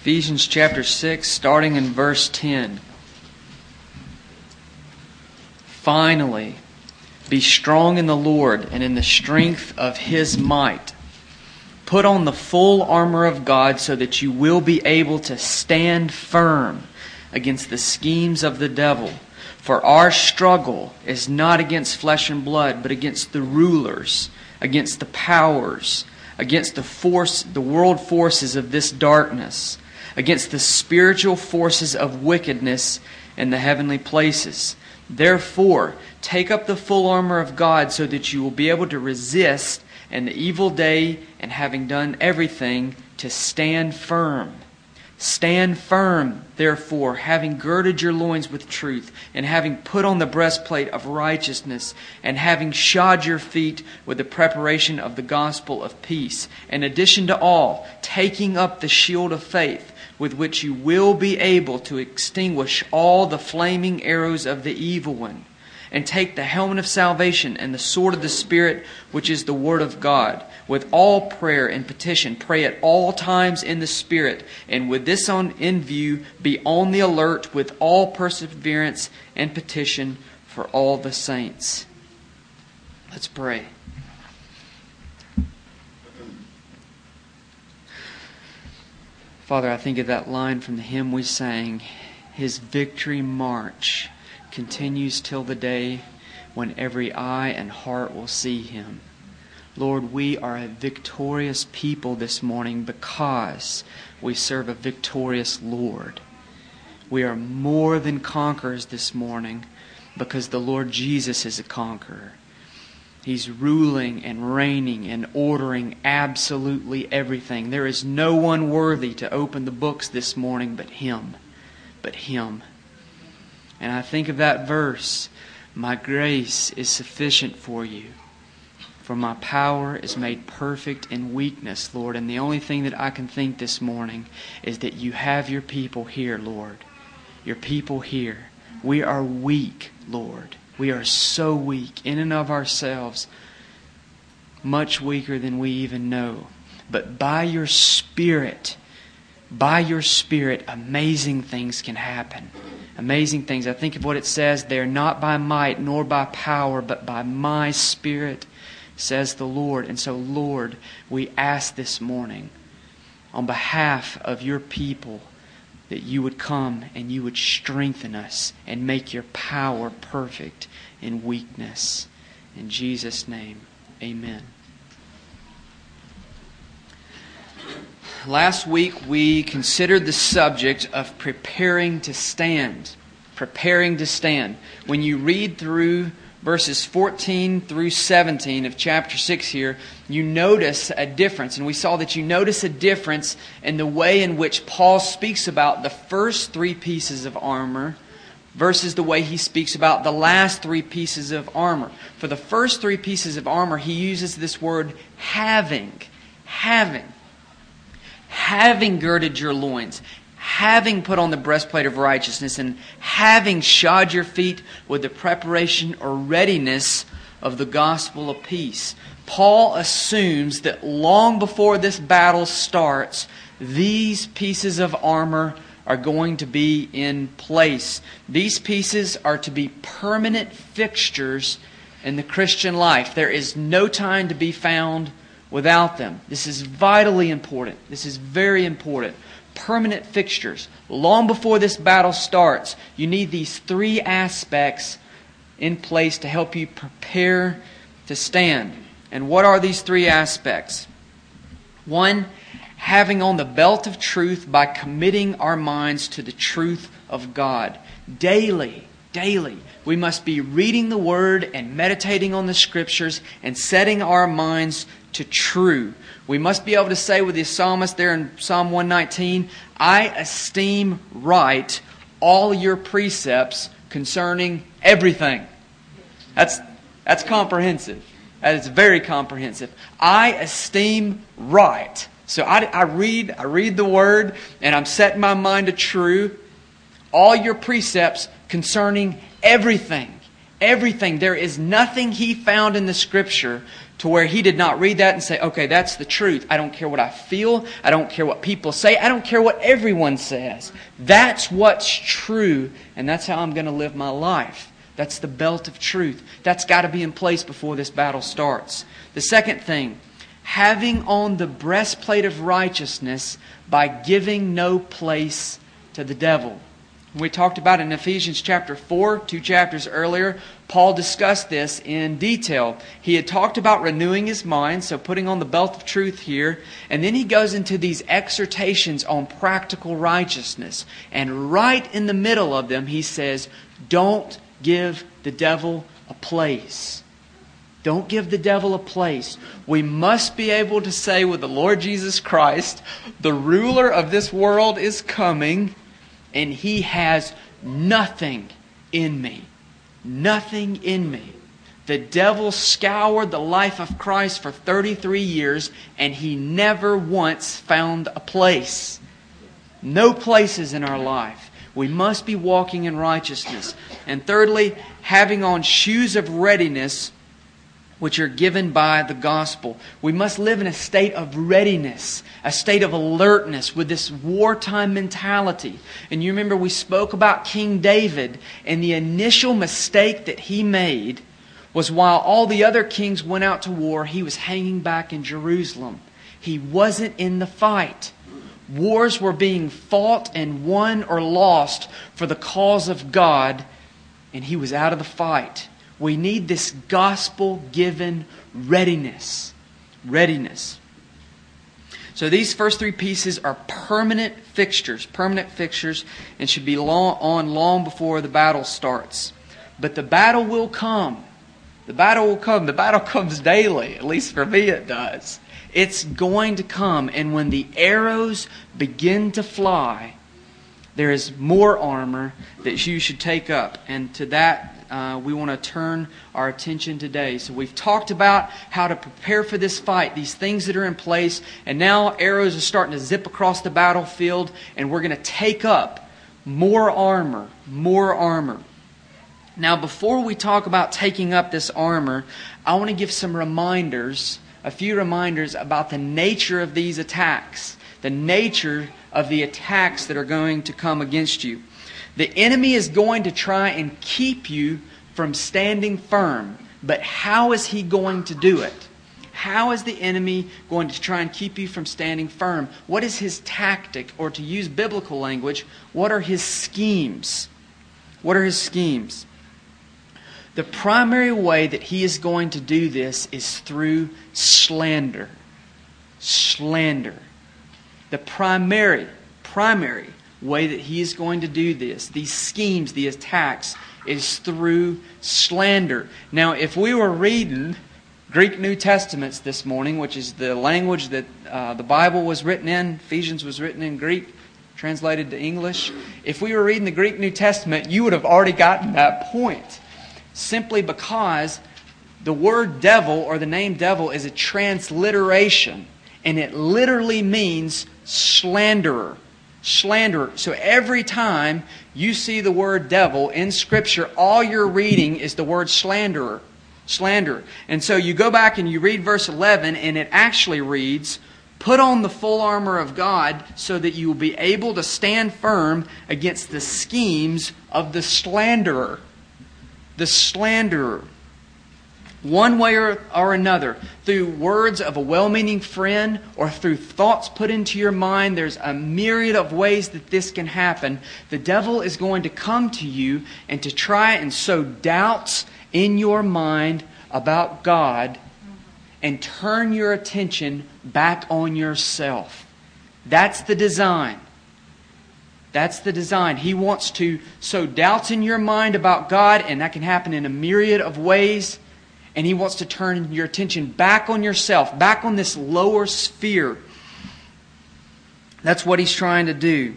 Ephesians chapter 6, starting in verse 10. Finally, be strong in the Lord and in the strength of his might. Put on the full armor of God so that you will be able to stand firm against the schemes of the devil. For our struggle is not against flesh and blood, but against the rulers, against the powers, against the force, the world forces of this darkness, against the spiritual forces of wickedness in the heavenly places. Therefore, take up the full armor of God so that you will be able to resist in the evil day and having done everything to stand firm. Stand firm, therefore, having girded your loins with truth, and having put on the breastplate of righteousness, and having shod your feet with the preparation of the gospel of peace. In addition to all, taking up the shield of faith, with which you will be able to extinguish all the flaming arrows of the evil one and take the helmet of salvation and the sword of the Spirit, which is the Word of God. With all prayer and petition, pray at all times in the Spirit, and with this on in view, be on the alert with all perseverance and petition for all the saints. Let's pray. Father, I think of that line from the hymn we sang His victory march continues till the day when every eye and heart will see him. Lord, we are a victorious people this morning because we serve a victorious Lord. We are more than conquerors this morning because the Lord Jesus is a conqueror. He's ruling and reigning and ordering absolutely everything. There is no one worthy to open the books this morning but Him. But Him. And I think of that verse My grace is sufficient for you, for my power is made perfect in weakness, Lord. And the only thing that I can think this morning is that you have your people here, Lord. Your people here. We are weak, Lord. We are so weak in and of ourselves, much weaker than we even know. But by your Spirit, by your Spirit, amazing things can happen amazing things. I think of what it says there not by might nor by power, but by my Spirit, says the Lord. And so, Lord, we ask this morning on behalf of your people that you would come and you would strengthen us and make your power perfect in weakness. In Jesus' name, amen. Last week we considered the subject of preparing to stand. Preparing to stand. When you read through verses 14 through 17 of chapter 6 here, you notice a difference. And we saw that you notice a difference in the way in which Paul speaks about the first three pieces of armor versus the way he speaks about the last three pieces of armor. For the first three pieces of armor, he uses this word having. Having having girded your loins, having put on the breastplate of righteousness, and having shod your feet with the preparation or readiness of the gospel of peace. Paul assumes that long before this battle starts, these pieces of armor are going to be in place. These pieces are to be permanent fixtures in the Christian life. There is no time to be found without them. This is vitally important. This is very important. Permanent fixtures. Long before this battle starts, you need these three aspects in place to help you prepare to stand. And what are these three aspects? One, having on the belt of truth by committing our minds to the truth of God. Daily, daily, we must be reading the Word and meditating on the Scriptures and setting our minds to true. We must be able to say with the psalmist there in Psalm 119, I esteem right all your precepts concerning everything. That's, that's comprehensive. That is very comprehensive. I esteem right. So I, I read, I read the word, and I'm setting my mind to true. All your precepts concerning everything. Everything. There is nothing he found in the scripture to where he did not read that and say, okay, that's the truth. I don't care what I feel. I don't care what people say. I don't care what everyone says. That's what's true, and that's how I'm going to live my life. That's the belt of truth. That's got to be in place before this battle starts. The second thing, having on the breastplate of righteousness by giving no place to the devil. We talked about in Ephesians chapter 4, two chapters earlier, Paul discussed this in detail. He had talked about renewing his mind, so putting on the belt of truth here, and then he goes into these exhortations on practical righteousness. And right in the middle of them, he says, Don't give the devil a place. Don't give the devil a place. We must be able to say with the Lord Jesus Christ, the ruler of this world is coming and he has nothing in me. Nothing in me. The devil scoured the life of Christ for 33 years, and he never once found a place. No places in our life. We must be walking in righteousness. And thirdly, having on shoes of readiness which are given by the gospel. We must live in a state of readiness, a state of alertness with this wartime mentality. And you remember we spoke about King David, and the initial mistake that he made was while all the other kings went out to war, he was hanging back in Jerusalem. He wasn't in the fight. Wars were being fought and won or lost for the cause of God, and he was out of the fight. We need this gospel given readiness. Readiness. So these first three pieces are permanent fixtures, permanent fixtures, and should be long, on long before the battle starts. But the battle will come. The battle will come. The battle comes daily. At least for me, it does. It's going to come. And when the arrows begin to fly, there is more armor that you should take up. And to that, uh, we want to turn our attention today. So we've talked about how to prepare for this fight, these things that are in place, and now arrows are starting to zip across the battlefield, and we're going to take up more armor, more armor. Now, before we talk about taking up this armor, I want to give some reminders, a few reminders about the nature of these attacks, the nature of the attacks that are going to come against you. The enemy is going to try and keep you from standing firm. But how is he going to do it? How is the enemy going to try and keep you from standing firm? What is his tactic? Or to use biblical language, what are his schemes? What are his schemes? The primary way that he is going to do this is through slander. Slander. The primary, primary way that he is going to do this, these schemes, the attacks, is through slander. Now, if we were reading Greek New Testaments this morning, which is the language that uh, the Bible was written in, Ephesians was written in Greek, translated to English. If we were reading the Greek New Testament, you would have already gotten that point. Simply because the word devil or the name devil is a transliteration, and it literally means slanderer slanderer. So every time you see the word devil in Scripture, all you're reading is the word slanderer. Slanderer. And so you go back and you read verse 11, and it actually reads, Put on the full armor of God so that you will be able to stand firm against the schemes of the slanderer. The slanderer one way or, or, another, through words of a well meaning friend or through thoughts put into your mind, there's a myriad of ways that this can happen. The devil is going to come to you and to try and sow doubts in your mind about God and turn your attention back on yourself. That's the design. That's the design. He wants to sow doubts in your mind about God, and that can happen in a myriad of ways and he wants to turn your attention back on yourself, back on this lower sphere. That's what he's trying to do.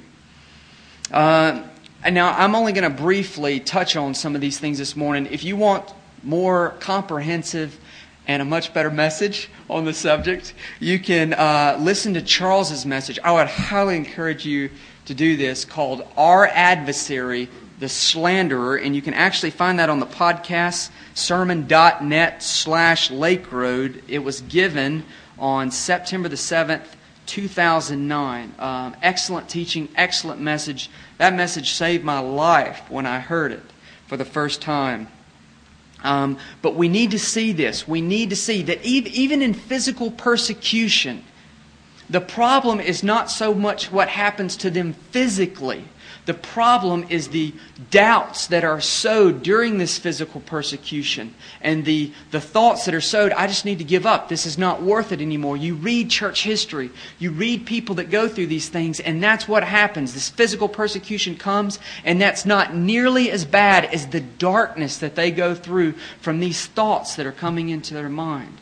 Uh, and now I'm only going to briefly touch on some of these things this morning. If you want more comprehensive and a much better message on the subject, you can uh, listen to Charles's message. I would highly encourage you to do this called Our Adversary the slanderer, and you can actually find that on the podcast, sermon.net slash Lake Road. It was given on September the 7th, 2009. Um, excellent teaching, excellent message. That message saved my life when I heard it for the first time. Um, but we need to see this. We need to see that even in physical persecution, the problem is not so much what happens to them physically, the problem is the doubts that are sowed during this physical persecution and the, the thoughts that are sowed, I just need to give up. This is not worth it anymore. You read church history, you read people that go through these things, and that's what happens. This physical persecution comes, and that's not nearly as bad as the darkness that they go through from these thoughts that are coming into their mind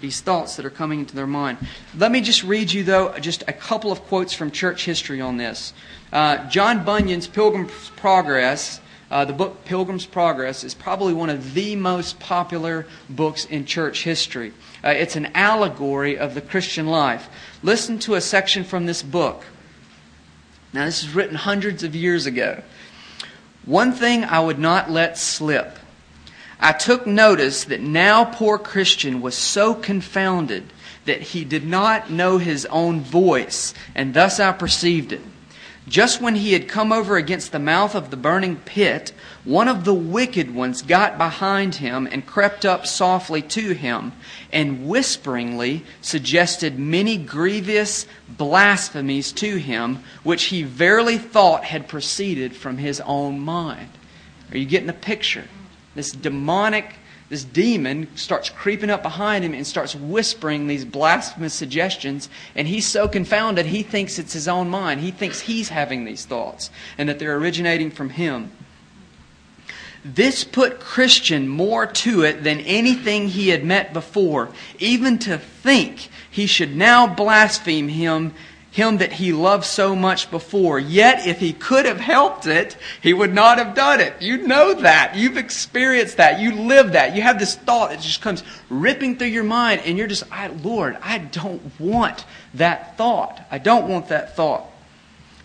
these thoughts that are coming into their mind. Let me just read you, though, just a couple of quotes from church history on this. Uh, John Bunyan's Pilgrim's Progress, uh, the book Pilgrim's Progress, is probably one of the most popular books in church history. Uh, it's an allegory of the Christian life. Listen to a section from this book. Now, this is written hundreds of years ago. One thing I would not let slip. I took notice that now poor Christian was so confounded that he did not know his own voice, and thus I perceived it. Just when he had come over against the mouth of the burning pit, one of the wicked ones got behind him and crept up softly to him, and whisperingly suggested many grievous blasphemies to him, which he verily thought had proceeded from his own mind. Are you getting the picture? This demonic this demon starts creeping up behind him and starts whispering these blasphemous suggestions. And he's so confounded, he thinks it's his own mind. He thinks he's having these thoughts and that they're originating from him. This put Christian more to it than anything he had met before. Even to think he should now blaspheme him him that he loved so much before. Yet, if he could have helped it, he would not have done it. You know that. You've experienced that. You live that. You have this thought that just comes ripping through your mind, and you're just, I, Lord, I don't want that thought. I don't want that thought.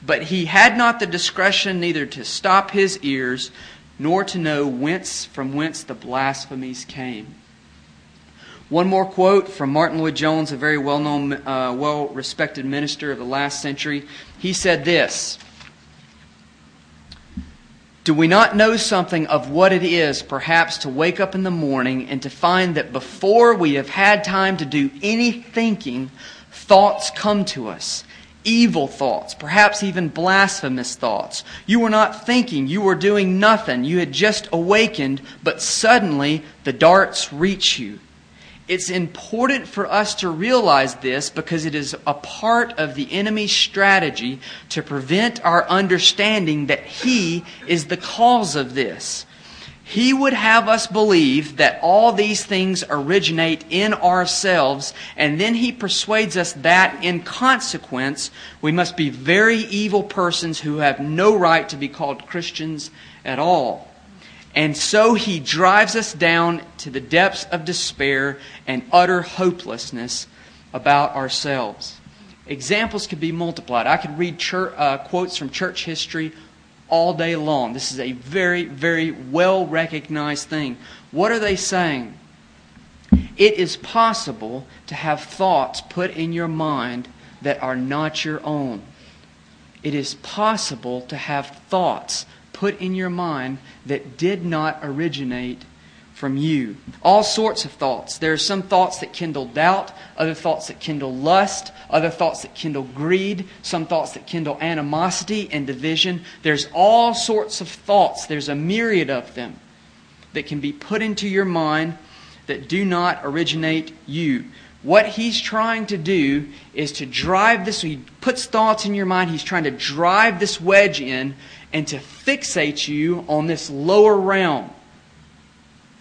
But he had not the discretion neither to stop his ears, nor to know whence from whence the blasphemies came. One more quote from Martyn Lloyd-Jones, a very well known, uh, well respected minister of the last century. He said this Do we not know something of what it is, perhaps, to wake up in the morning and to find that before we have had time to do any thinking, thoughts come to us? Evil thoughts, perhaps even blasphemous thoughts. You were not thinking, you were doing nothing. You had just awakened, but suddenly the darts reach you it's important for us to realize this because it is a part of the enemy's strategy to prevent our understanding that he is the cause of this. He would have us believe that all these things originate in ourselves, and then he persuades us that in consequence, we must be very evil persons who have no right to be called Christians at all. And so he drives us down to the depths of despair and utter hopelessness about ourselves. Examples could be multiplied. I could read church, uh, quotes from church history all day long. This is a very, very well recognized thing. What are they saying? It is possible to have thoughts put in your mind that are not your own. It is possible to have thoughts put in your mind that did not originate from you. All sorts of thoughts. There are some thoughts that kindle doubt, other thoughts that kindle lust, other thoughts that kindle greed, some thoughts that kindle animosity and division. There's all sorts of thoughts. There's a myriad of them that can be put into your mind that do not originate you. What he's trying to do is to drive this, he puts thoughts in your mind, he's trying to drive this wedge in and to fixate you on this lower realm.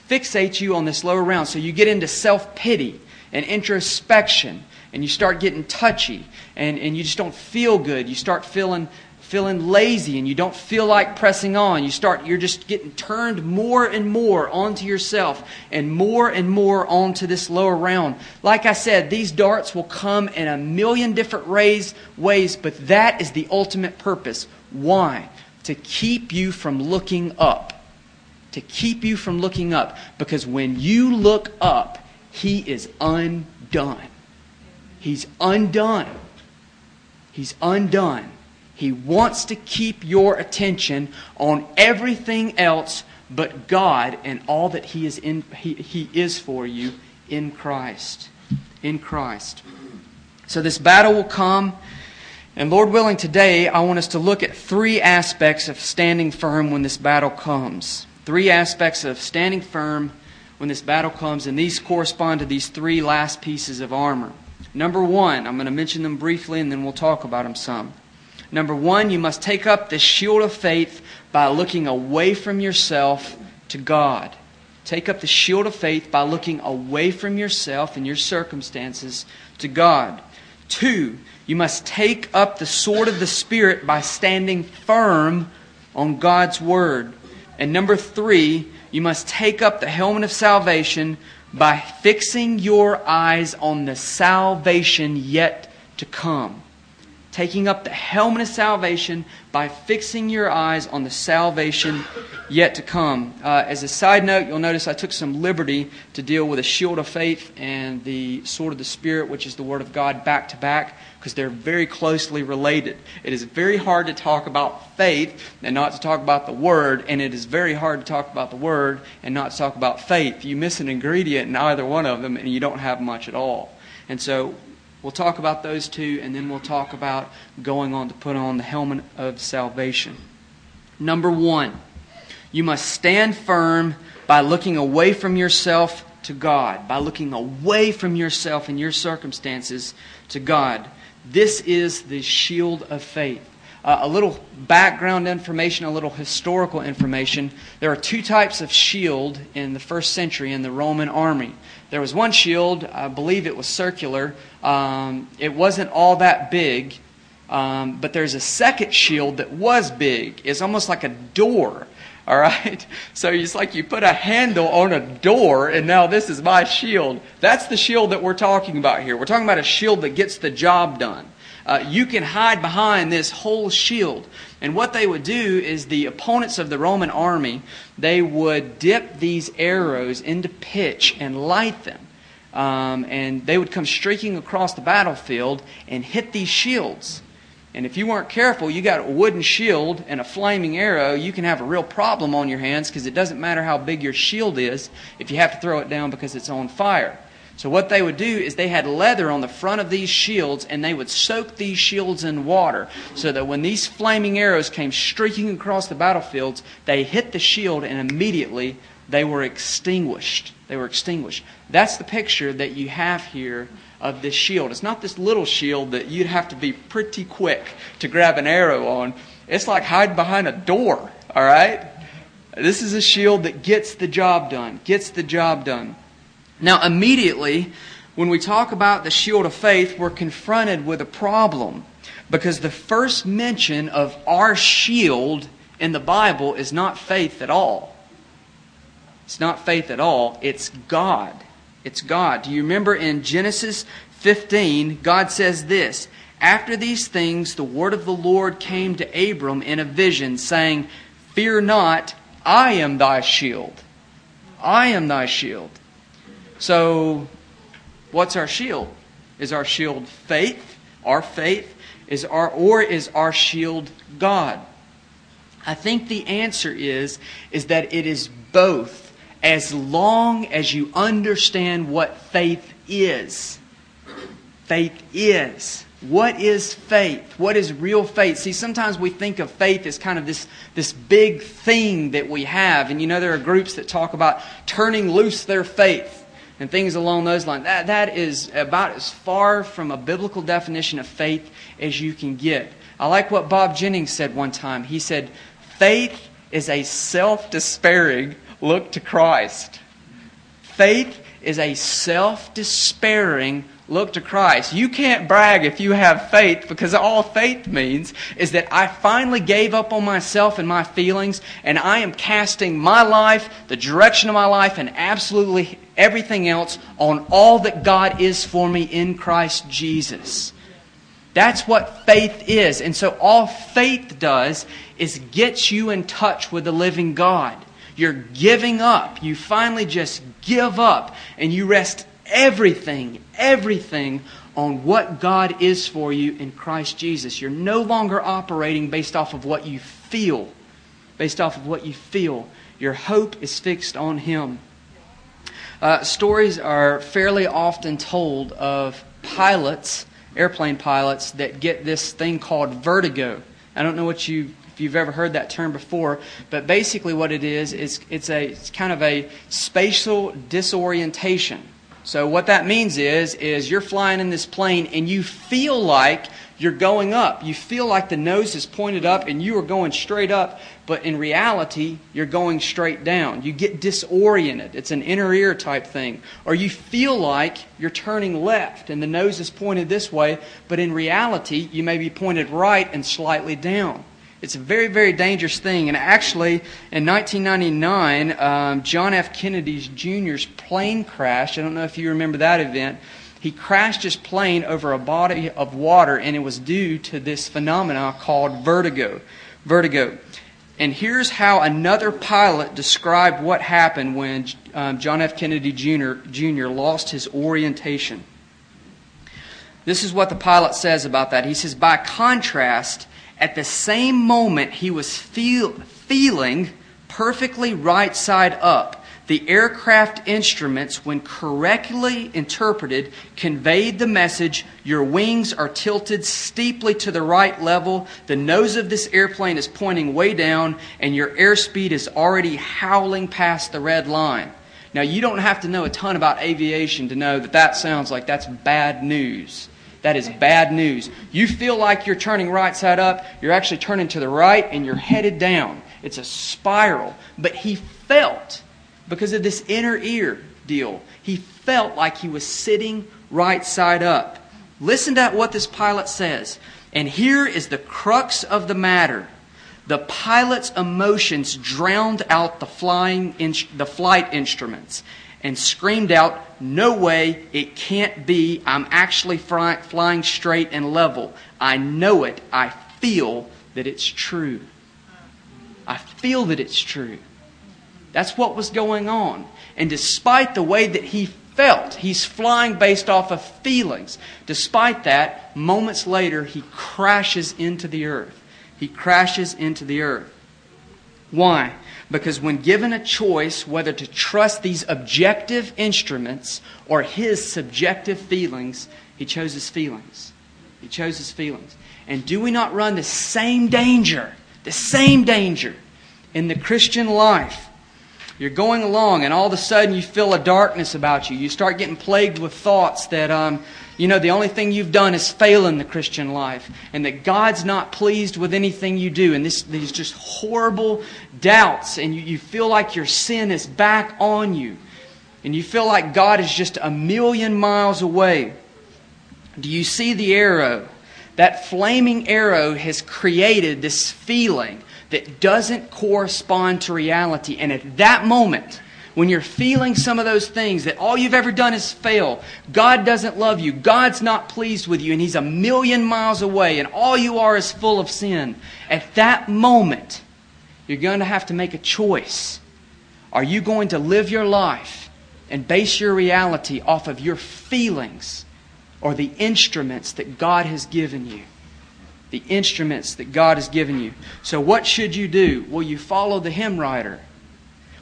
Fixate you on this lower realm. So you get into self pity and introspection and you start getting touchy and, and you just don't feel good. You start feeling feeling lazy and you don't feel like pressing on. You start you're just getting turned more and more onto yourself and more and more onto this lower realm. Like I said, these darts will come in a million different ways, ways, but that is the ultimate purpose. Why? To keep you from looking up. To keep you from looking up. Because when you look up, he is undone. He's undone. He's undone. He wants to keep your attention on everything else but God and all that He is, in, he, he is for you in Christ. In Christ. So this battle will come. And Lord willing, today I want us to look at three aspects of standing firm when this battle comes. Three aspects of standing firm when this battle comes, and these correspond to these three last pieces of armor. Number one, I'm going to mention them briefly and then we'll talk about them some. Number one, you must take up the shield of faith by looking away from yourself to God. Take up the shield of faith by looking away from yourself and your circumstances to God. Two, you must take up the sword of the Spirit by standing firm on God's Word. And number three, you must take up the helmet of salvation by fixing your eyes on the salvation yet to come taking up the helmet of salvation by fixing your eyes on the salvation yet to come. Uh, as a side note, you'll notice I took some liberty to deal with a shield of faith and the sword of the Spirit, which is the Word of God, back to back, because they're very closely related. It is very hard to talk about faith and not to talk about the Word, and it is very hard to talk about the Word and not to talk about faith. You miss an ingredient in either one of them, and you don't have much at all. And so We'll talk about those two, and then we'll talk about going on to put on the helmet of salvation. Number one, you must stand firm by looking away from yourself to God, by looking away from yourself and your circumstances to God. This is the shield of faith. Uh, a little background information, a little historical information. There are two types of shield in the first century in the Roman army. There was one shield, I believe it was circular. Um, it wasn't all that big, um, but there's a second shield that was big. It's almost like a door. All right? So it's like you put a handle on a door, and now this is my shield. That's the shield that we're talking about here. We're talking about a shield that gets the job done. Uh, you can hide behind this whole shield. And what they would do is the opponents of the Roman army, they would dip these arrows into pitch and light them. Um, and they would come streaking across the battlefield and hit these shields. And if you weren't careful, you got a wooden shield and a flaming arrow, you can have a real problem on your hands because it doesn't matter how big your shield is if you have to throw it down because it's on fire. So, what they would do is they had leather on the front of these shields and they would soak these shields in water so that when these flaming arrows came streaking across the battlefields, they hit the shield and immediately they were extinguished. They were extinguished. That's the picture that you have here of this shield. It's not this little shield that you'd have to be pretty quick to grab an arrow on. It's like hiding behind a door, all right? This is a shield that gets the job done, gets the job done. Now, immediately, when we talk about the shield of faith, we're confronted with a problem because the first mention of our shield in the Bible is not faith at all. It's not faith at all, it's God. It's God. Do you remember in Genesis 15, God says this After these things, the word of the Lord came to Abram in a vision, saying, Fear not, I am thy shield. I am thy shield. So, what's our shield? Is our shield faith? Our faith? Is our, or is our shield God? I think the answer is, is that it is both as long as you understand what faith is. Faith is. What is faith? What is real faith? See, sometimes we think of faith as kind of this, this big thing that we have. And you know, there are groups that talk about turning loose their faith and things along those lines. That, that is about as far from a biblical definition of faith as you can get. I like what Bob Jennings said one time. He said, Faith is a self despairing look to Christ. Faith is a self despairing look to Christ. You can't brag if you have faith because all faith means is that I finally gave up on myself and my feelings and I am casting my life, the direction of my life, and absolutely everything else on all that God is for me in Christ Jesus. That's what faith is. And so all faith does is gets you in touch with the living God. You're giving up. You finally just give up and you rest everything, everything on what God is for you in Christ Jesus. You're no longer operating based off of what you feel. Based off of what you feel. Your hope is fixed on Him. Uh, stories are fairly often told of pilots, airplane pilots, that get this thing called vertigo. I don't know what you if you've ever heard that term before, but basically what it is is it's a it's kind of a spatial disorientation. So what that means is is you're flying in this plane and you feel like you're going up. You feel like the nose is pointed up and you are going straight up, but in reality, you're going straight down. You get disoriented. It's an inner ear type thing. Or you feel like you're turning left and the nose is pointed this way, but in reality, you may be pointed right and slightly down. It's a very, very dangerous thing. And actually, in 1999, um, John F. Kennedy's Jr.'s plane crashed. I don't know if you remember that event. He crashed his plane over a body of water, and it was due to this phenomenon called vertigo. Vertigo. And here's how another pilot described what happened when um, John F. Kennedy Jr., Jr. lost his orientation. This is what the pilot says about that. He says, by contrast, at the same moment he was feel, feeling perfectly right side up, the aircraft instruments, when correctly interpreted, conveyed the message your wings are tilted steeply to the right level, the nose of this airplane is pointing way down, and your airspeed is already howling past the red line. Now, you don't have to know a ton about aviation to know that that sounds like that's bad news. That is bad news. You feel like you're turning right side up, you're actually turning to the right, and you're headed down. It's a spiral. But he felt, because of this inner ear deal, he felt like he was sitting right side up. Listen to what this pilot says. And here is the crux of the matter. The pilot's emotions drowned out the, flying the flight instruments and screamed out, No way, it can't be. I'm actually fly, flying straight and level. I know it. I feel that it's true. I feel that it's true. That's what was going on. And despite the way that he felt, he's flying based off of feelings. Despite that, moments later, he crashes into the earth. He crashes into the earth. Why? Because when given a choice whether to trust these objective instruments or his subjective feelings, he chose his feelings. He chose his feelings. And do we not run the same danger, the same danger in the Christian life? You're going along, and all of a sudden you feel a darkness about you. You start getting plagued with thoughts that, um, you know, the only thing you've done is fail in the Christian life, and that God's not pleased with anything you do, and this, these just horrible doubts, and you, you feel like your sin is back on you, and you feel like God is just a million miles away. Do you see the arrow? That flaming arrow has created this feeling that doesn't correspond to reality, and at that moment, when you're feeling some of those things that all you've ever done is fail, God doesn't love you, God's not pleased with you, and He's a million miles away, and all you are is full of sin, at that moment, you're going to have to make a choice. Are you going to live your life and base your reality off of your feelings or the instruments that God has given you? The instruments that God has given you. So, what should you do? Will you follow the hymn writer.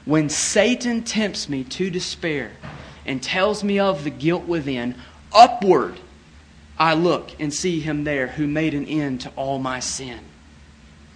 When Satan tempts me to despair and tells me of the guilt within, upward I look and see him there who made an end to all my sin.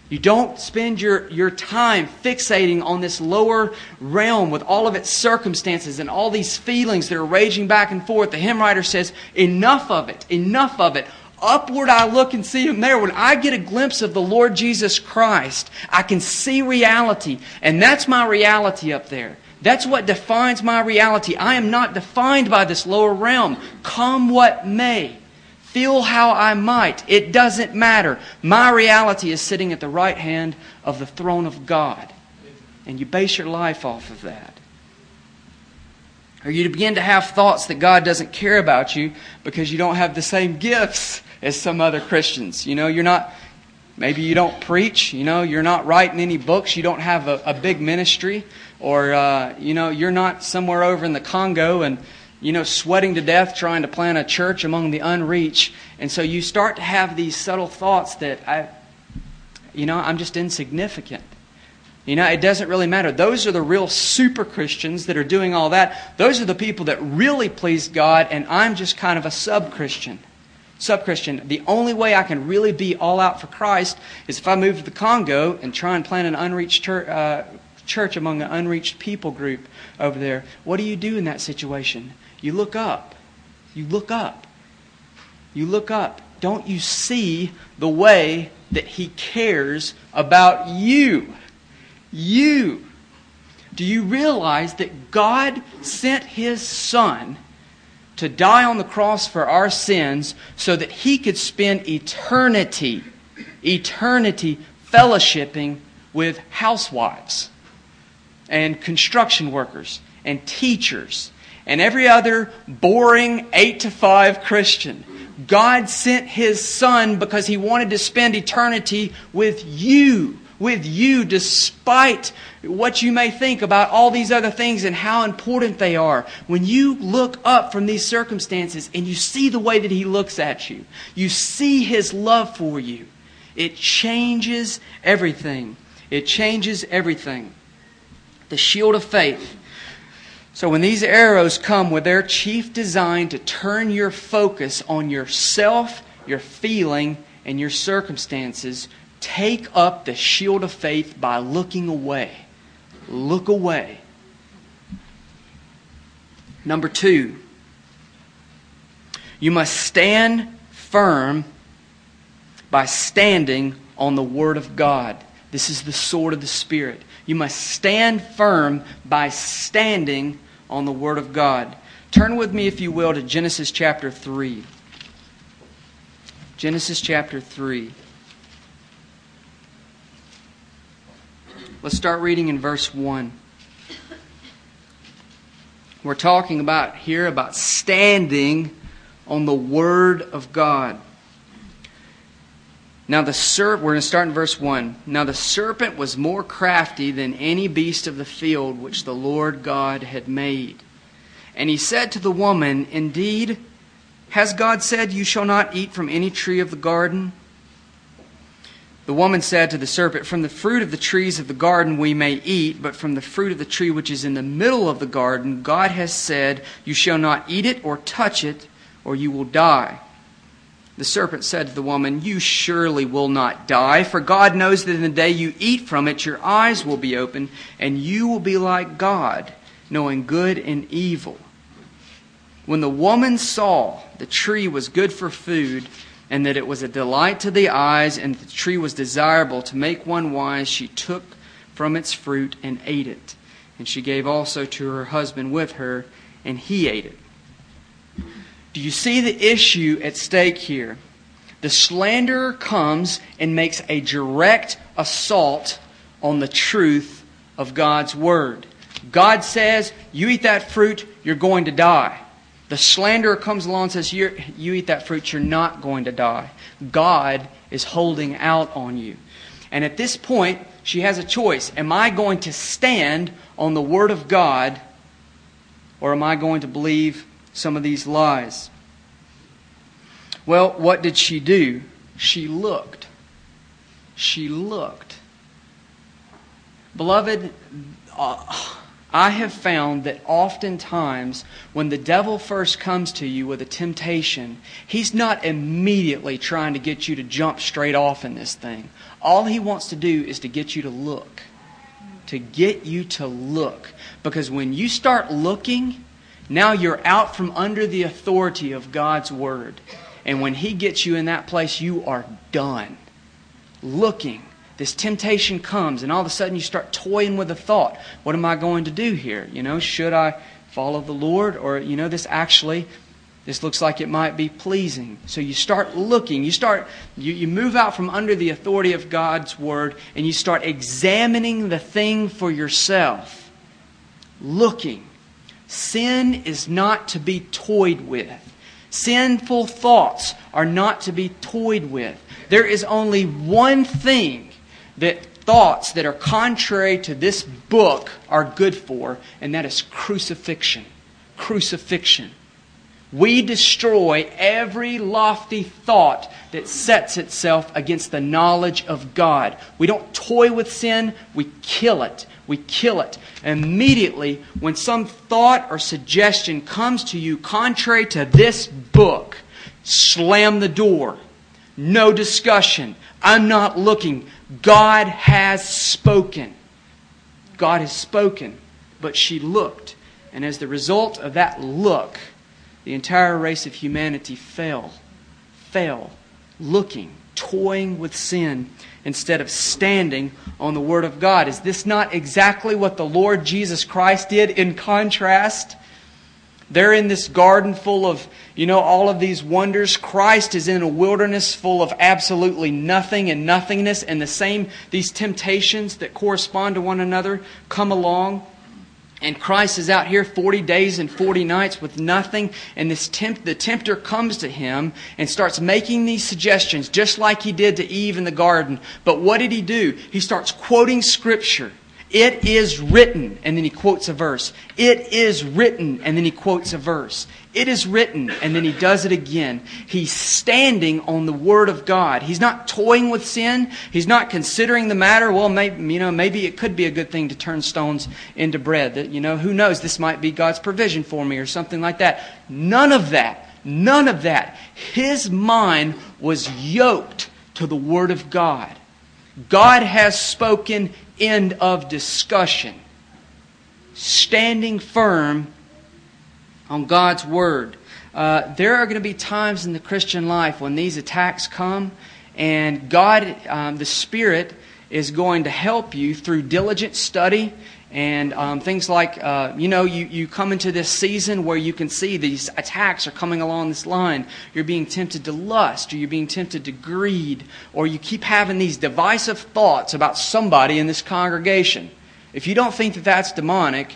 You don't spend your, your time fixating on this lower realm with all of its circumstances and all these feelings that are raging back and forth. The hymn writer says, Enough of it, enough of it. Upward I look and see Him there. When I get a glimpse of the Lord Jesus Christ, I can see reality. And that's my reality up there. That's what defines my reality. I am not defined by this lower realm. Come what may. Feel how I might. It doesn't matter. My reality is sitting at the right hand of the throne of God. And you base your life off of that. Or you begin to have thoughts that God doesn't care about you because you don't have the same gifts as some other Christians. You know, you're not, maybe you don't preach, you know, you're not writing any books, you don't have a, a big ministry, or, uh, you know, you're not somewhere over in the Congo and, you know, sweating to death trying to plant a church among the unreached. And so you start to have these subtle thoughts that I, you know, I'm just insignificant. You know, it doesn't really matter. Those are the real super Christians that are doing all that. Those are the people that really please God, and I'm just kind of a sub Christian. Sub Christian. The only way I can really be all out for Christ is if I move to the Congo and try and plant an unreached church, uh, church among an unreached people group over there. What do you do in that situation? You look up. You look up. You look up. Don't you see the way that He cares about you? you. Do you realize that God sent His Son to die on the cross for our sins so that He could spend eternity, eternity fellowshipping with housewives and construction workers and teachers and every other boring 8 to 5 Christian? God sent His Son because He wanted to spend eternity with you with you despite what you may think about all these other things and how important they are. When you look up from these circumstances and you see the way that He looks at you, you see His love for you, it changes everything. It changes everything. The shield of faith. So when these arrows come with their chief design to turn your focus on yourself, your feeling, and your circumstances, Take up the shield of faith by looking away. Look away. Number two, you must stand firm by standing on the Word of God. This is the sword of the Spirit. You must stand firm by standing on the Word of God. Turn with me, if you will, to Genesis chapter 3. Genesis chapter 3. Let's start reading in verse 1. We're talking about here about standing on the Word of God. Now the serpent, we're going to start in verse 1. Now the serpent was more crafty than any beast of the field which the Lord God had made. And he said to the woman, Indeed, has God said, You shall not eat from any tree of the garden? The woman said to the serpent, From the fruit of the trees of the garden we may eat, but from the fruit of the tree which is in the middle of the garden, God has said, You shall not eat it or touch it, or you will die. The serpent said to the woman, You surely will not die, for God knows that in the day you eat from it, your eyes will be opened, and you will be like God, knowing good and evil. When the woman saw the tree was good for food, and that it was a delight to the eyes, and the tree was desirable to make one wise, she took from its fruit and ate it. And she gave also to her husband with her, and he ate it. Do you see the issue at stake here? The slanderer comes and makes a direct assault on the truth of God's word. God says, You eat that fruit, you're going to die. The slanderer comes along and says, You eat that fruit, you're not going to die. God is holding out on you. And at this point, she has a choice. Am I going to stand on the Word of God, or am I going to believe some of these lies? Well, what did she do? She looked. She looked. Beloved, uh, I have found that oftentimes when the devil first comes to you with a temptation, he's not immediately trying to get you to jump straight off in this thing. All he wants to do is to get you to look. To get you to look. Because when you start looking, now you're out from under the authority of God's Word. And when he gets you in that place, you are done. Looking this temptation comes, and all of a sudden you start toying with the thought what am I going to do here? You know, should I follow the Lord? Or, you know, this actually. This looks like it might be pleasing. So you start looking. You start you, you move out from under the authority of God's word and you start examining the thing for yourself. Looking. Sin is not to be toyed with. Sinful thoughts are not to be toyed with. There is only one thing that thoughts that are contrary to this book are good for, and that is crucifixion. Crucifixion. We destroy every lofty thought that sets itself against the knowledge of God. We don't toy with sin, we kill it. We kill it. Immediately, when some thought or suggestion comes to you contrary to this book, slam the door. No discussion. I'm not looking. God has spoken. God has spoken. But she looked. And as the result of that look, the entire race of humanity fell, fell, looking, toying with sin instead of standing on the Word of God. Is this not exactly what the Lord Jesus Christ did in contrast? They're in this garden full of, you know, all of these wonders. Christ is in a wilderness full of absolutely nothing and nothingness, and the same, these temptations that correspond to one another come along. And Christ is out here 40 days and 40 nights with nothing. And this temp- the tempter comes to him and starts making these suggestions, just like he did to Eve in the garden. But what did he do? He starts quoting Scripture. It is written, and then he quotes a verse. It is written, and then he quotes a verse. It is written, and then he does it again. He's standing on the Word of God. He's not toying with sin. He's not considering the matter. Well, maybe, you know, maybe it could be a good thing to turn stones into bread. That, you know, who knows? This might be God's provision for me or something like that. None of that. None of that. His mind was yoked to the Word of God. God has spoken end of discussion. Standing firm on God's Word. Uh, there are going to be times in the Christian life when these attacks come, and God, um, the Spirit, is going to help you through diligent study and um, things like, uh, you know, you, you come into this season where you can see these attacks are coming along this line. You're being tempted to lust, or you're being tempted to greed, or you keep having these divisive thoughts about somebody in this congregation. If you don't think that that's demonic,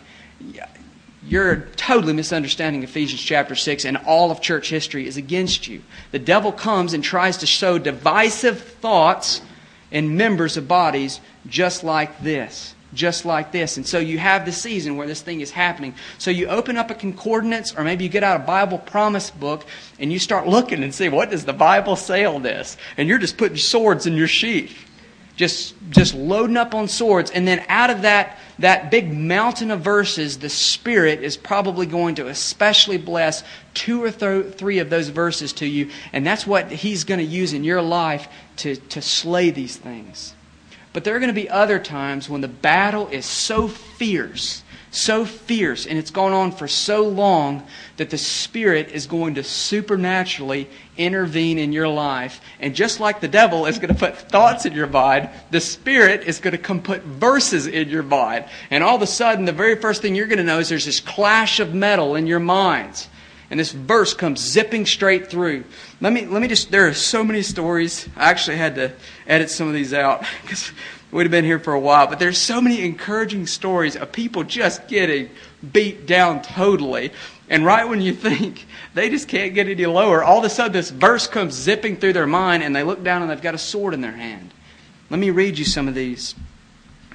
you're totally misunderstanding Ephesians chapter 6, and all of church history is against you. The devil comes and tries to sow divisive thoughts in members of bodies just like this just like this. And so you have the season where this thing is happening. So you open up a concordance, or maybe you get out a Bible promise book and you start looking and see what does the Bible say on this? And you're just putting swords in your sheath. Just, just loading up on swords. And then out of that, that big mountain of verses, the Spirit is probably going to especially bless two or th- three of those verses to you. And that's what He's going to use in your life to, to slay these things. But there are going to be other times when the battle is so fierce, so fierce, and it's gone on for so long that the Spirit is going to supernaturally intervene in your life. And just like the devil is going to put thoughts in your mind, the Spirit is going to come put verses in your mind. And all of a sudden, the very first thing you're going to know is there's this clash of metal in your minds and this verse comes zipping straight through. Let me, let me just, there are so many stories. I actually had to edit some of these out because we'd have been here for a while. But there's so many encouraging stories of people just getting beat down totally. And right when you think they just can't get any lower, all of a sudden this verse comes zipping through their mind and they look down and they've got a sword in their hand. Let me read you some of these.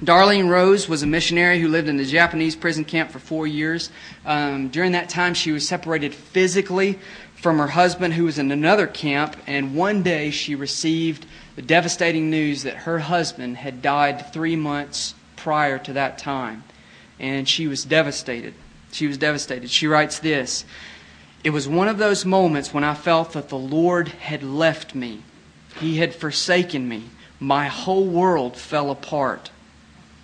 Darlene Rose was a missionary who lived in the Japanese prison camp for four years. Um, during that time, she was separated physically from her husband, who was in another camp, and one day she received the devastating news that her husband had died three months prior to that time. And she was devastated. She was devastated. She writes this It was one of those moments when I felt that the Lord had left me, He had forsaken me. My whole world fell apart.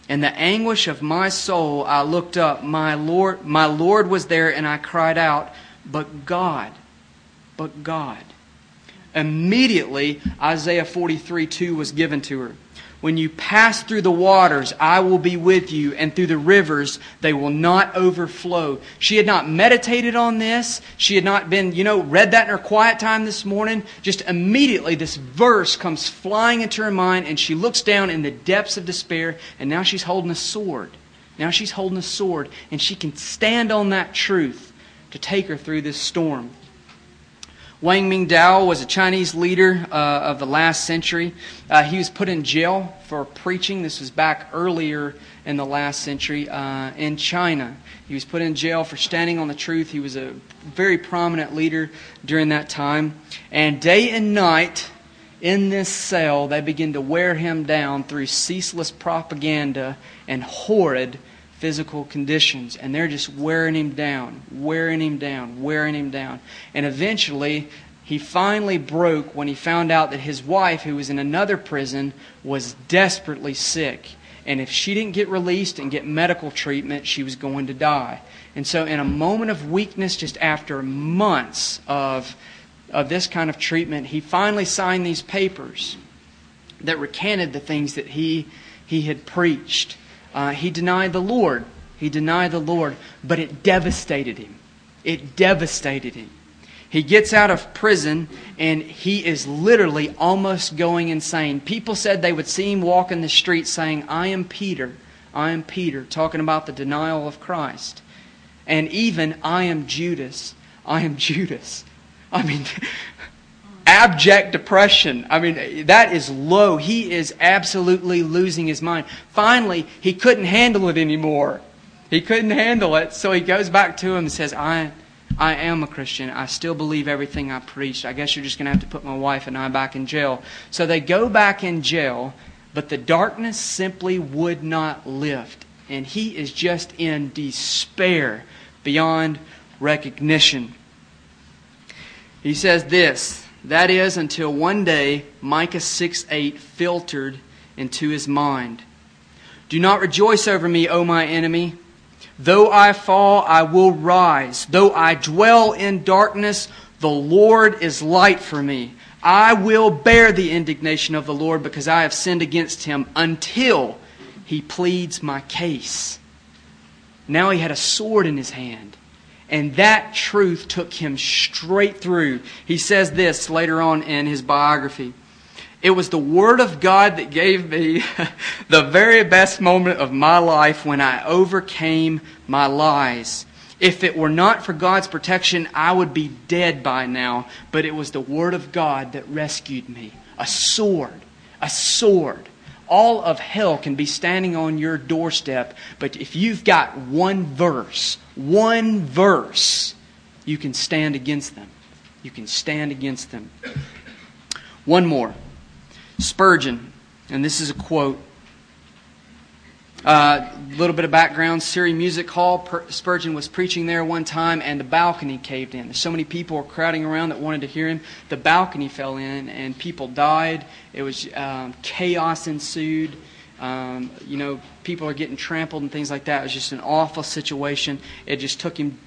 In the anguish of my soul, I looked up. My Lord, my Lord was there, and I cried out, But God, but God. Immediately, Isaiah 43 2 was given to her. When you pass through the waters, I will be with you, and through the rivers, they will not overflow. She had not meditated on this. She had not been, you know, read that in her quiet time this morning. Just immediately, this verse comes flying into her mind, and she looks down in the depths of despair, and now she's holding a sword. Now she's holding a sword, and she can stand on that truth to take her through this storm. Wang Mingdao was a Chinese leader uh, of the last century. Uh, he was put in jail for preaching. This was back earlier in the last century uh, in China. He was put in jail for standing on the truth. He was a very prominent leader during that time. And day and night in this cell, they begin to wear him down through ceaseless propaganda and horrid physical conditions. And they're just wearing him down, wearing him down, wearing him down. And eventually, he finally broke when he found out that his wife, who was in another prison, was desperately sick. And if she didn't get released and get medical treatment, she was going to die. And so, in a moment of weakness, just after months of, of this kind of treatment, he finally signed these papers that recanted the things that he, he had preached. Uh, he denied the Lord. He denied the Lord, but it devastated him. It devastated him. He gets out of prison and he is literally almost going insane. People said they would see him walk in the street saying, I am Peter, I am Peter, talking about the denial of Christ. And even, I am Judas, I am Judas. I mean, abject depression. I mean, that is low. He is absolutely losing his mind. Finally, he couldn't handle it anymore. He couldn't handle it, so he goes back to him and says, I, I am a Christian. I still believe everything I preached. I guess you're just going to have to put my wife and I back in jail. So they go back in jail, but the darkness simply would not lift. And he is just in despair beyond recognition. He says this that is, until one day Micah 6 8 filtered into his mind. Do not rejoice over me, O my enemy. Though I fall, I will rise. Though I dwell in darkness, the Lord is light for me. I will bear the indignation of the Lord because I have sinned against him until he pleads my case. Now he had a sword in his hand. And that truth took him straight through. He says this later on in his biography. It was the Word of God that gave me the very best moment of my life when I overcame my lies. If it were not for God's protection, I would be dead by now. But it was the Word of God that rescued me. A sword. A sword. All of hell can be standing on your doorstep, but if you've got one verse, one verse, you can stand against them. You can stand against them. One more. Spurgeon, and this is a quote. A uh, little bit of background Surrey Music Hall. Spurgeon was preaching there one time, and the balcony caved in. There's so many people were crowding around that wanted to hear him. The balcony fell in, and people died. It was um, chaos ensued. Um, you know, people are getting trampled and things like that. It was just an awful situation. It just took him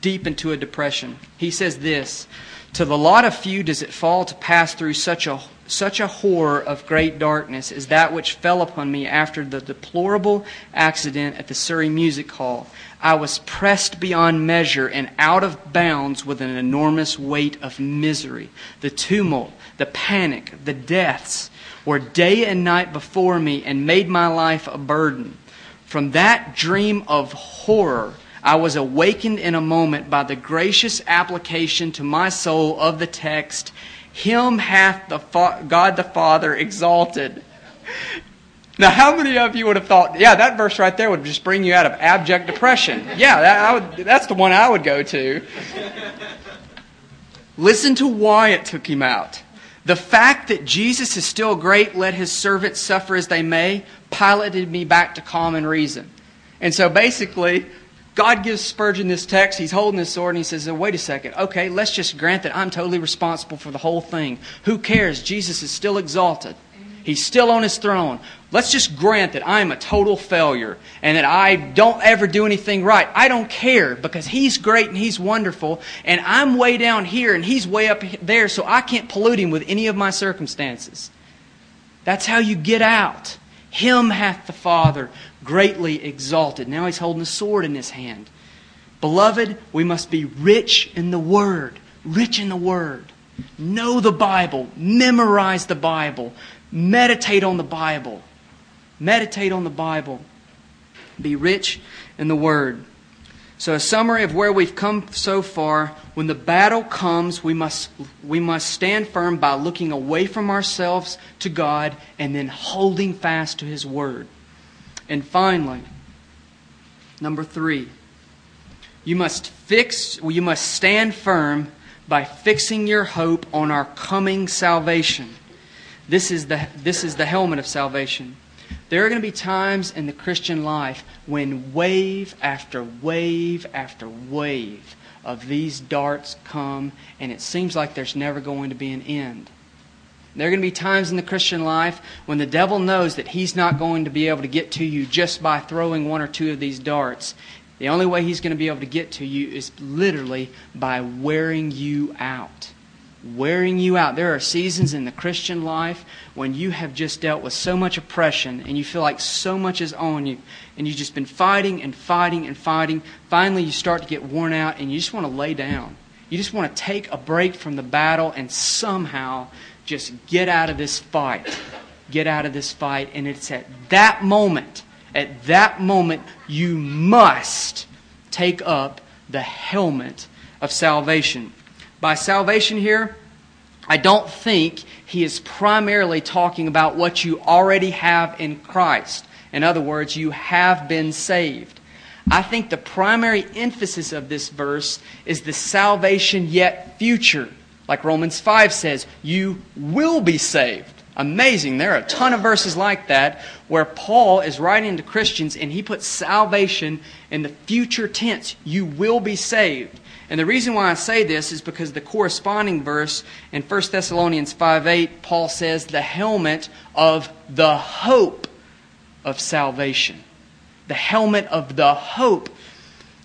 deep into a depression. He says this To the lot of few does it fall to pass through such a, such a horror of great darkness as that which fell upon me after the deplorable accident at the Surrey Music Hall. I was pressed beyond measure and out of bounds with an enormous weight of misery. The tumult, the panic, the deaths were day and night before me and made my life a burden. From that dream of horror, I was awakened in a moment by the gracious application to my soul of the text Him hath the fa- God the Father exalted. Now, how many of you would have thought, yeah, that verse right there would just bring you out of abject depression? Yeah, that, would, that's the one I would go to. Listen to why it took him out. The fact that Jesus is still great, let his servants suffer as they may, piloted me back to common reason. And so basically, God gives Spurgeon this text. He's holding this sword and he says, oh, Wait a second. Okay, let's just grant that I'm totally responsible for the whole thing. Who cares? Jesus is still exalted. He's still on his throne. Let's just grant that I'm a total failure and that I don't ever do anything right. I don't care because he's great and he's wonderful and I'm way down here and he's way up there so I can't pollute him with any of my circumstances. That's how you get out. Him hath the Father greatly exalted. Now he's holding a sword in his hand. Beloved, we must be rich in the Word. Rich in the Word. Know the Bible. Memorize the Bible. Meditate on the Bible. Meditate on the Bible. Be rich in the Word. So, a summary of where we've come so far when the battle comes, we must, we must stand firm by looking away from ourselves to God and then holding fast to His Word. And finally, number three, you must fix, you must stand firm by fixing your hope on our coming salvation. This is the, this is the helmet of salvation. There are going to be times in the Christian life when wave after wave after wave of these darts come, and it seems like there's never going to be an end. There are going to be times in the Christian life when the devil knows that he's not going to be able to get to you just by throwing one or two of these darts. The only way he's going to be able to get to you is literally by wearing you out. Wearing you out. There are seasons in the Christian life when you have just dealt with so much oppression and you feel like so much is on you and you've just been fighting and fighting and fighting. Finally, you start to get worn out and you just want to lay down. You just want to take a break from the battle and somehow just get out of this fight. Get out of this fight. And it's at that moment, at that moment, you must take up the helmet of salvation. By salvation here, I don't think he is primarily talking about what you already have in Christ. In other words, you have been saved. I think the primary emphasis of this verse is the salvation yet future like Romans 5 says, you will be saved. Amazing. There are a ton of verses like that where Paul is writing to Christians and he puts salvation in the future tense. You will be saved. And the reason why I say this is because the corresponding verse in 1 Thessalonians 5 8, Paul says, the helmet of the hope of salvation. The helmet of the hope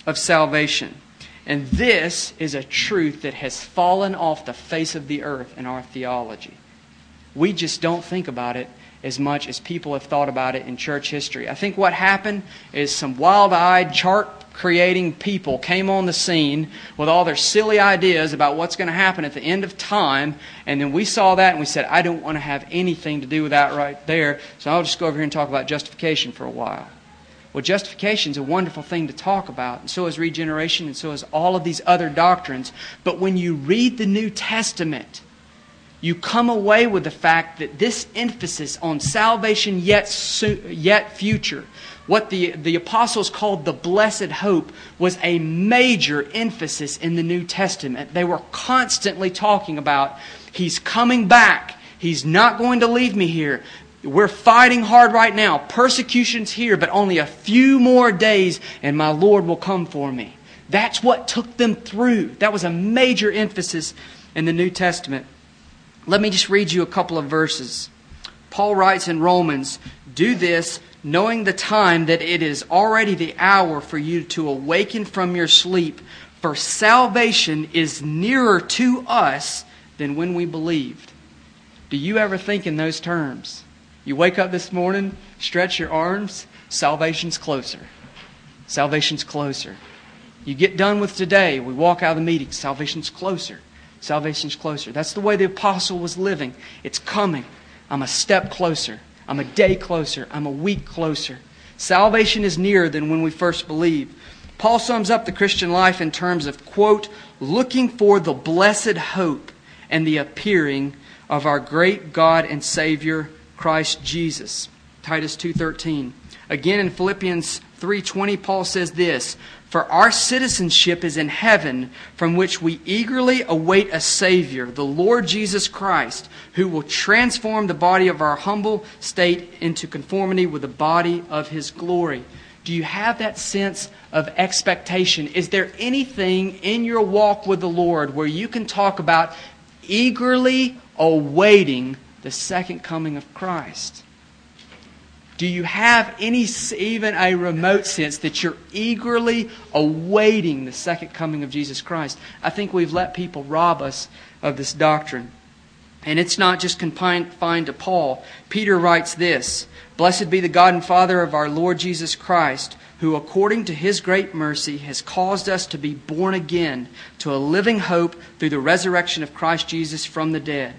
of salvation. And this is a truth that has fallen off the face of the earth in our theology. We just don't think about it as much as people have thought about it in church history. I think what happened is some wild eyed, chart creating people came on the scene with all their silly ideas about what's going to happen at the end of time. And then we saw that and we said, I don't want to have anything to do with that right there. So I'll just go over here and talk about justification for a while. Well, justification is a wonderful thing to talk about, and so is regeneration, and so is all of these other doctrines. But when you read the New Testament, you come away with the fact that this emphasis on salvation yet, yet future, what the, the apostles called the blessed hope, was a major emphasis in the New Testament. They were constantly talking about, He's coming back. He's not going to leave me here. We're fighting hard right now. Persecution's here, but only a few more days and my Lord will come for me. That's what took them through. That was a major emphasis in the New Testament. Let me just read you a couple of verses. Paul writes in Romans, Do this knowing the time that it is already the hour for you to awaken from your sleep, for salvation is nearer to us than when we believed. Do you ever think in those terms? You wake up this morning, stretch your arms, salvation's closer. Salvation's closer. You get done with today, we walk out of the meeting, salvation's closer. Salvation's closer. That's the way the apostle was living. It's coming. I'm a step closer. I'm a day closer. I'm a week closer. Salvation is nearer than when we first believe. Paul sums up the Christian life in terms of, quote, looking for the blessed hope and the appearing of our great God and Savior, Christ Jesus. Titus 2:13. Again in Philippians 3:20 Paul says this, "For our citizenship is in heaven, from which we eagerly await a savior, the Lord Jesus Christ, who will transform the body of our humble state into conformity with the body of his glory." Do you have that sense of expectation? Is there anything in your walk with the Lord where you can talk about eagerly awaiting the second coming of Christ? Do you have any, even a remote sense that you're eagerly awaiting the second coming of Jesus Christ? I think we've let people rob us of this doctrine. And it's not just confined to Paul. Peter writes this Blessed be the God and Father of our Lord Jesus Christ, who according to his great mercy has caused us to be born again to a living hope through the resurrection of Christ Jesus from the dead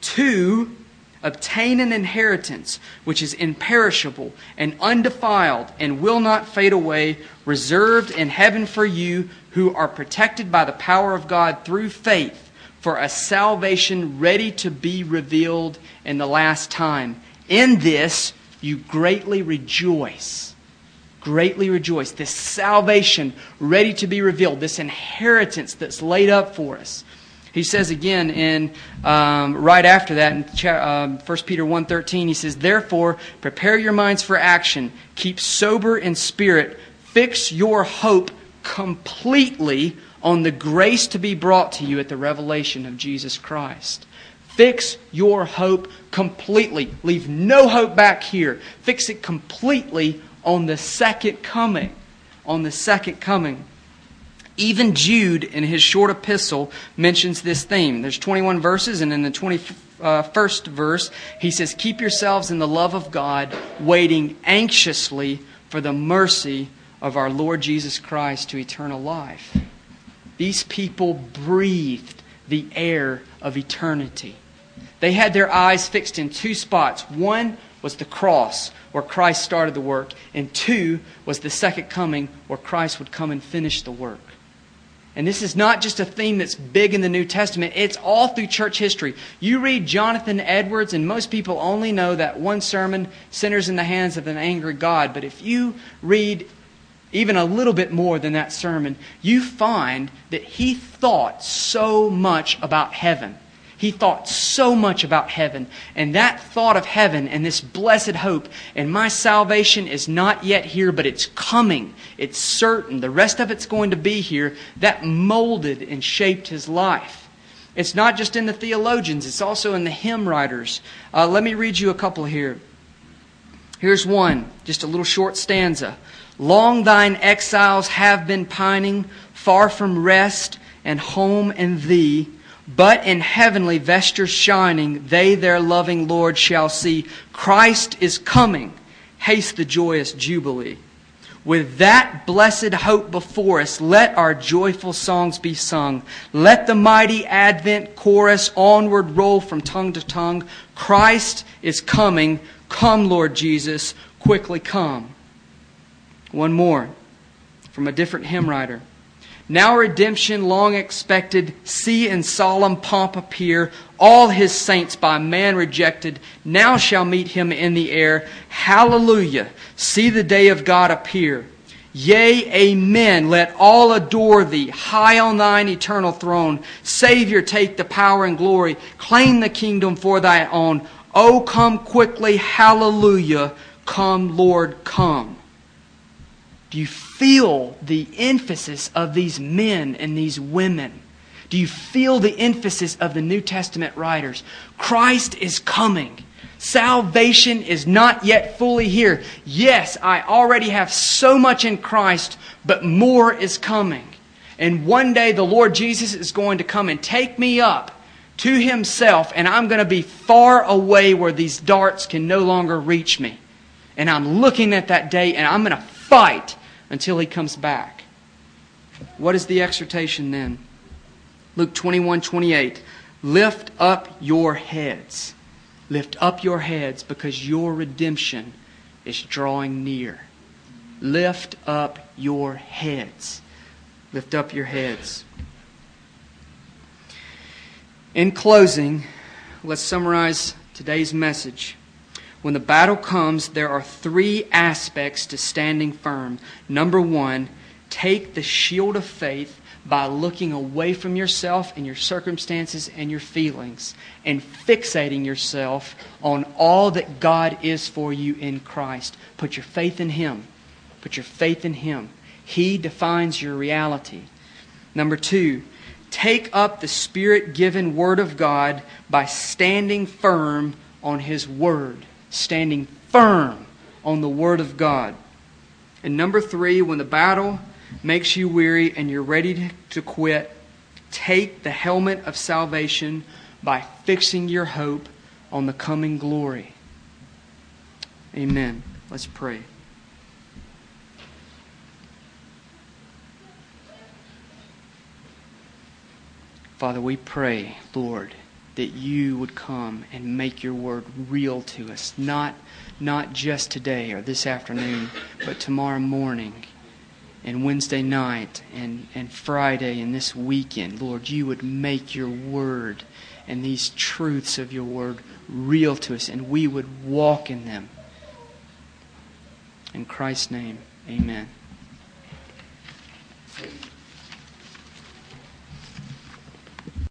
to obtain an inheritance which is imperishable and undefiled and will not fade away, reserved in heaven for you who are protected by the power of God through faith for a salvation ready to be revealed in the last time. In this you greatly rejoice. Greatly rejoice. This salvation ready to be revealed, this inheritance that's laid up for us. He says again in um, right after that in um, 1 Peter 1.13, he says, Therefore, prepare your minds for action. Keep sober in spirit. Fix your hope completely on the grace to be brought to you at the revelation of Jesus Christ. Fix your hope completely. Leave no hope back here. Fix it completely on the second coming. On the second coming. Even Jude, in his short epistle, mentions this theme. There's 21 verses, and in the 21st verse, he says, Keep yourselves in the love of God, waiting anxiously for the mercy of our Lord Jesus Christ to eternal life. These people breathed the air of eternity. They had their eyes fixed in two spots. One was the cross, where Christ started the work, and two was the second coming, where Christ would come and finish the work. And this is not just a theme that's big in the New Testament, it's all through church history. You read Jonathan Edwards, and most people only know that one sermon, Sinners in the Hands of an Angry God. But if you read even a little bit more than that sermon, you find that he thought so much about heaven. He thought so much about heaven. And that thought of heaven and this blessed hope, and my salvation is not yet here, but it's coming. It's certain. The rest of it's going to be here. That molded and shaped his life. It's not just in the theologians, it's also in the hymn writers. Uh, let me read you a couple here. Here's one, just a little short stanza. Long thine exiles have been pining, far from rest and home and thee. But in heavenly vestures shining, they their loving Lord shall see. Christ is coming. Haste the joyous jubilee. With that blessed hope before us, let our joyful songs be sung. Let the mighty Advent chorus onward roll from tongue to tongue. Christ is coming. Come, Lord Jesus, quickly come. One more from a different hymn writer. Now redemption long expected, see in solemn pomp appear, all his saints by man rejected, now shall meet him in the air. Hallelujah! See the day of God appear. Yea, amen. Let all adore thee, high on thine eternal throne. Savior, take the power and glory. Claim the kingdom for thy own. Oh, come quickly. Hallelujah. Come, Lord, come. Do you feel the emphasis of these men and these women? Do you feel the emphasis of the New Testament writers? Christ is coming. Salvation is not yet fully here. Yes, I already have so much in Christ, but more is coming. And one day the Lord Jesus is going to come and take me up to Himself, and I'm going to be far away where these darts can no longer reach me. And I'm looking at that day, and I'm going to fight until he comes back. What is the exhortation then? Luke 21 28. Lift up your heads. Lift up your heads because your redemption is drawing near. Lift up your heads. Lift up your heads. In closing, let's summarize today's message. When the battle comes, there are three aspects to standing firm. Number one, take the shield of faith by looking away from yourself and your circumstances and your feelings and fixating yourself on all that God is for you in Christ. Put your faith in Him. Put your faith in Him. He defines your reality. Number two, take up the Spirit given Word of God by standing firm on His Word standing firm on the Word of God. And number three, when the battle makes you weary and you're ready to quit, take the helmet of salvation by fixing your hope on the coming glory. Amen. Let's pray. Father, we pray, Lord, that you would come and make your word real to us, not, not just today or this afternoon, but tomorrow morning and Wednesday night and, and Friday and this weekend. Lord, you would make your word and these truths of your word real to us, and we would walk in them. In Christ's name, amen.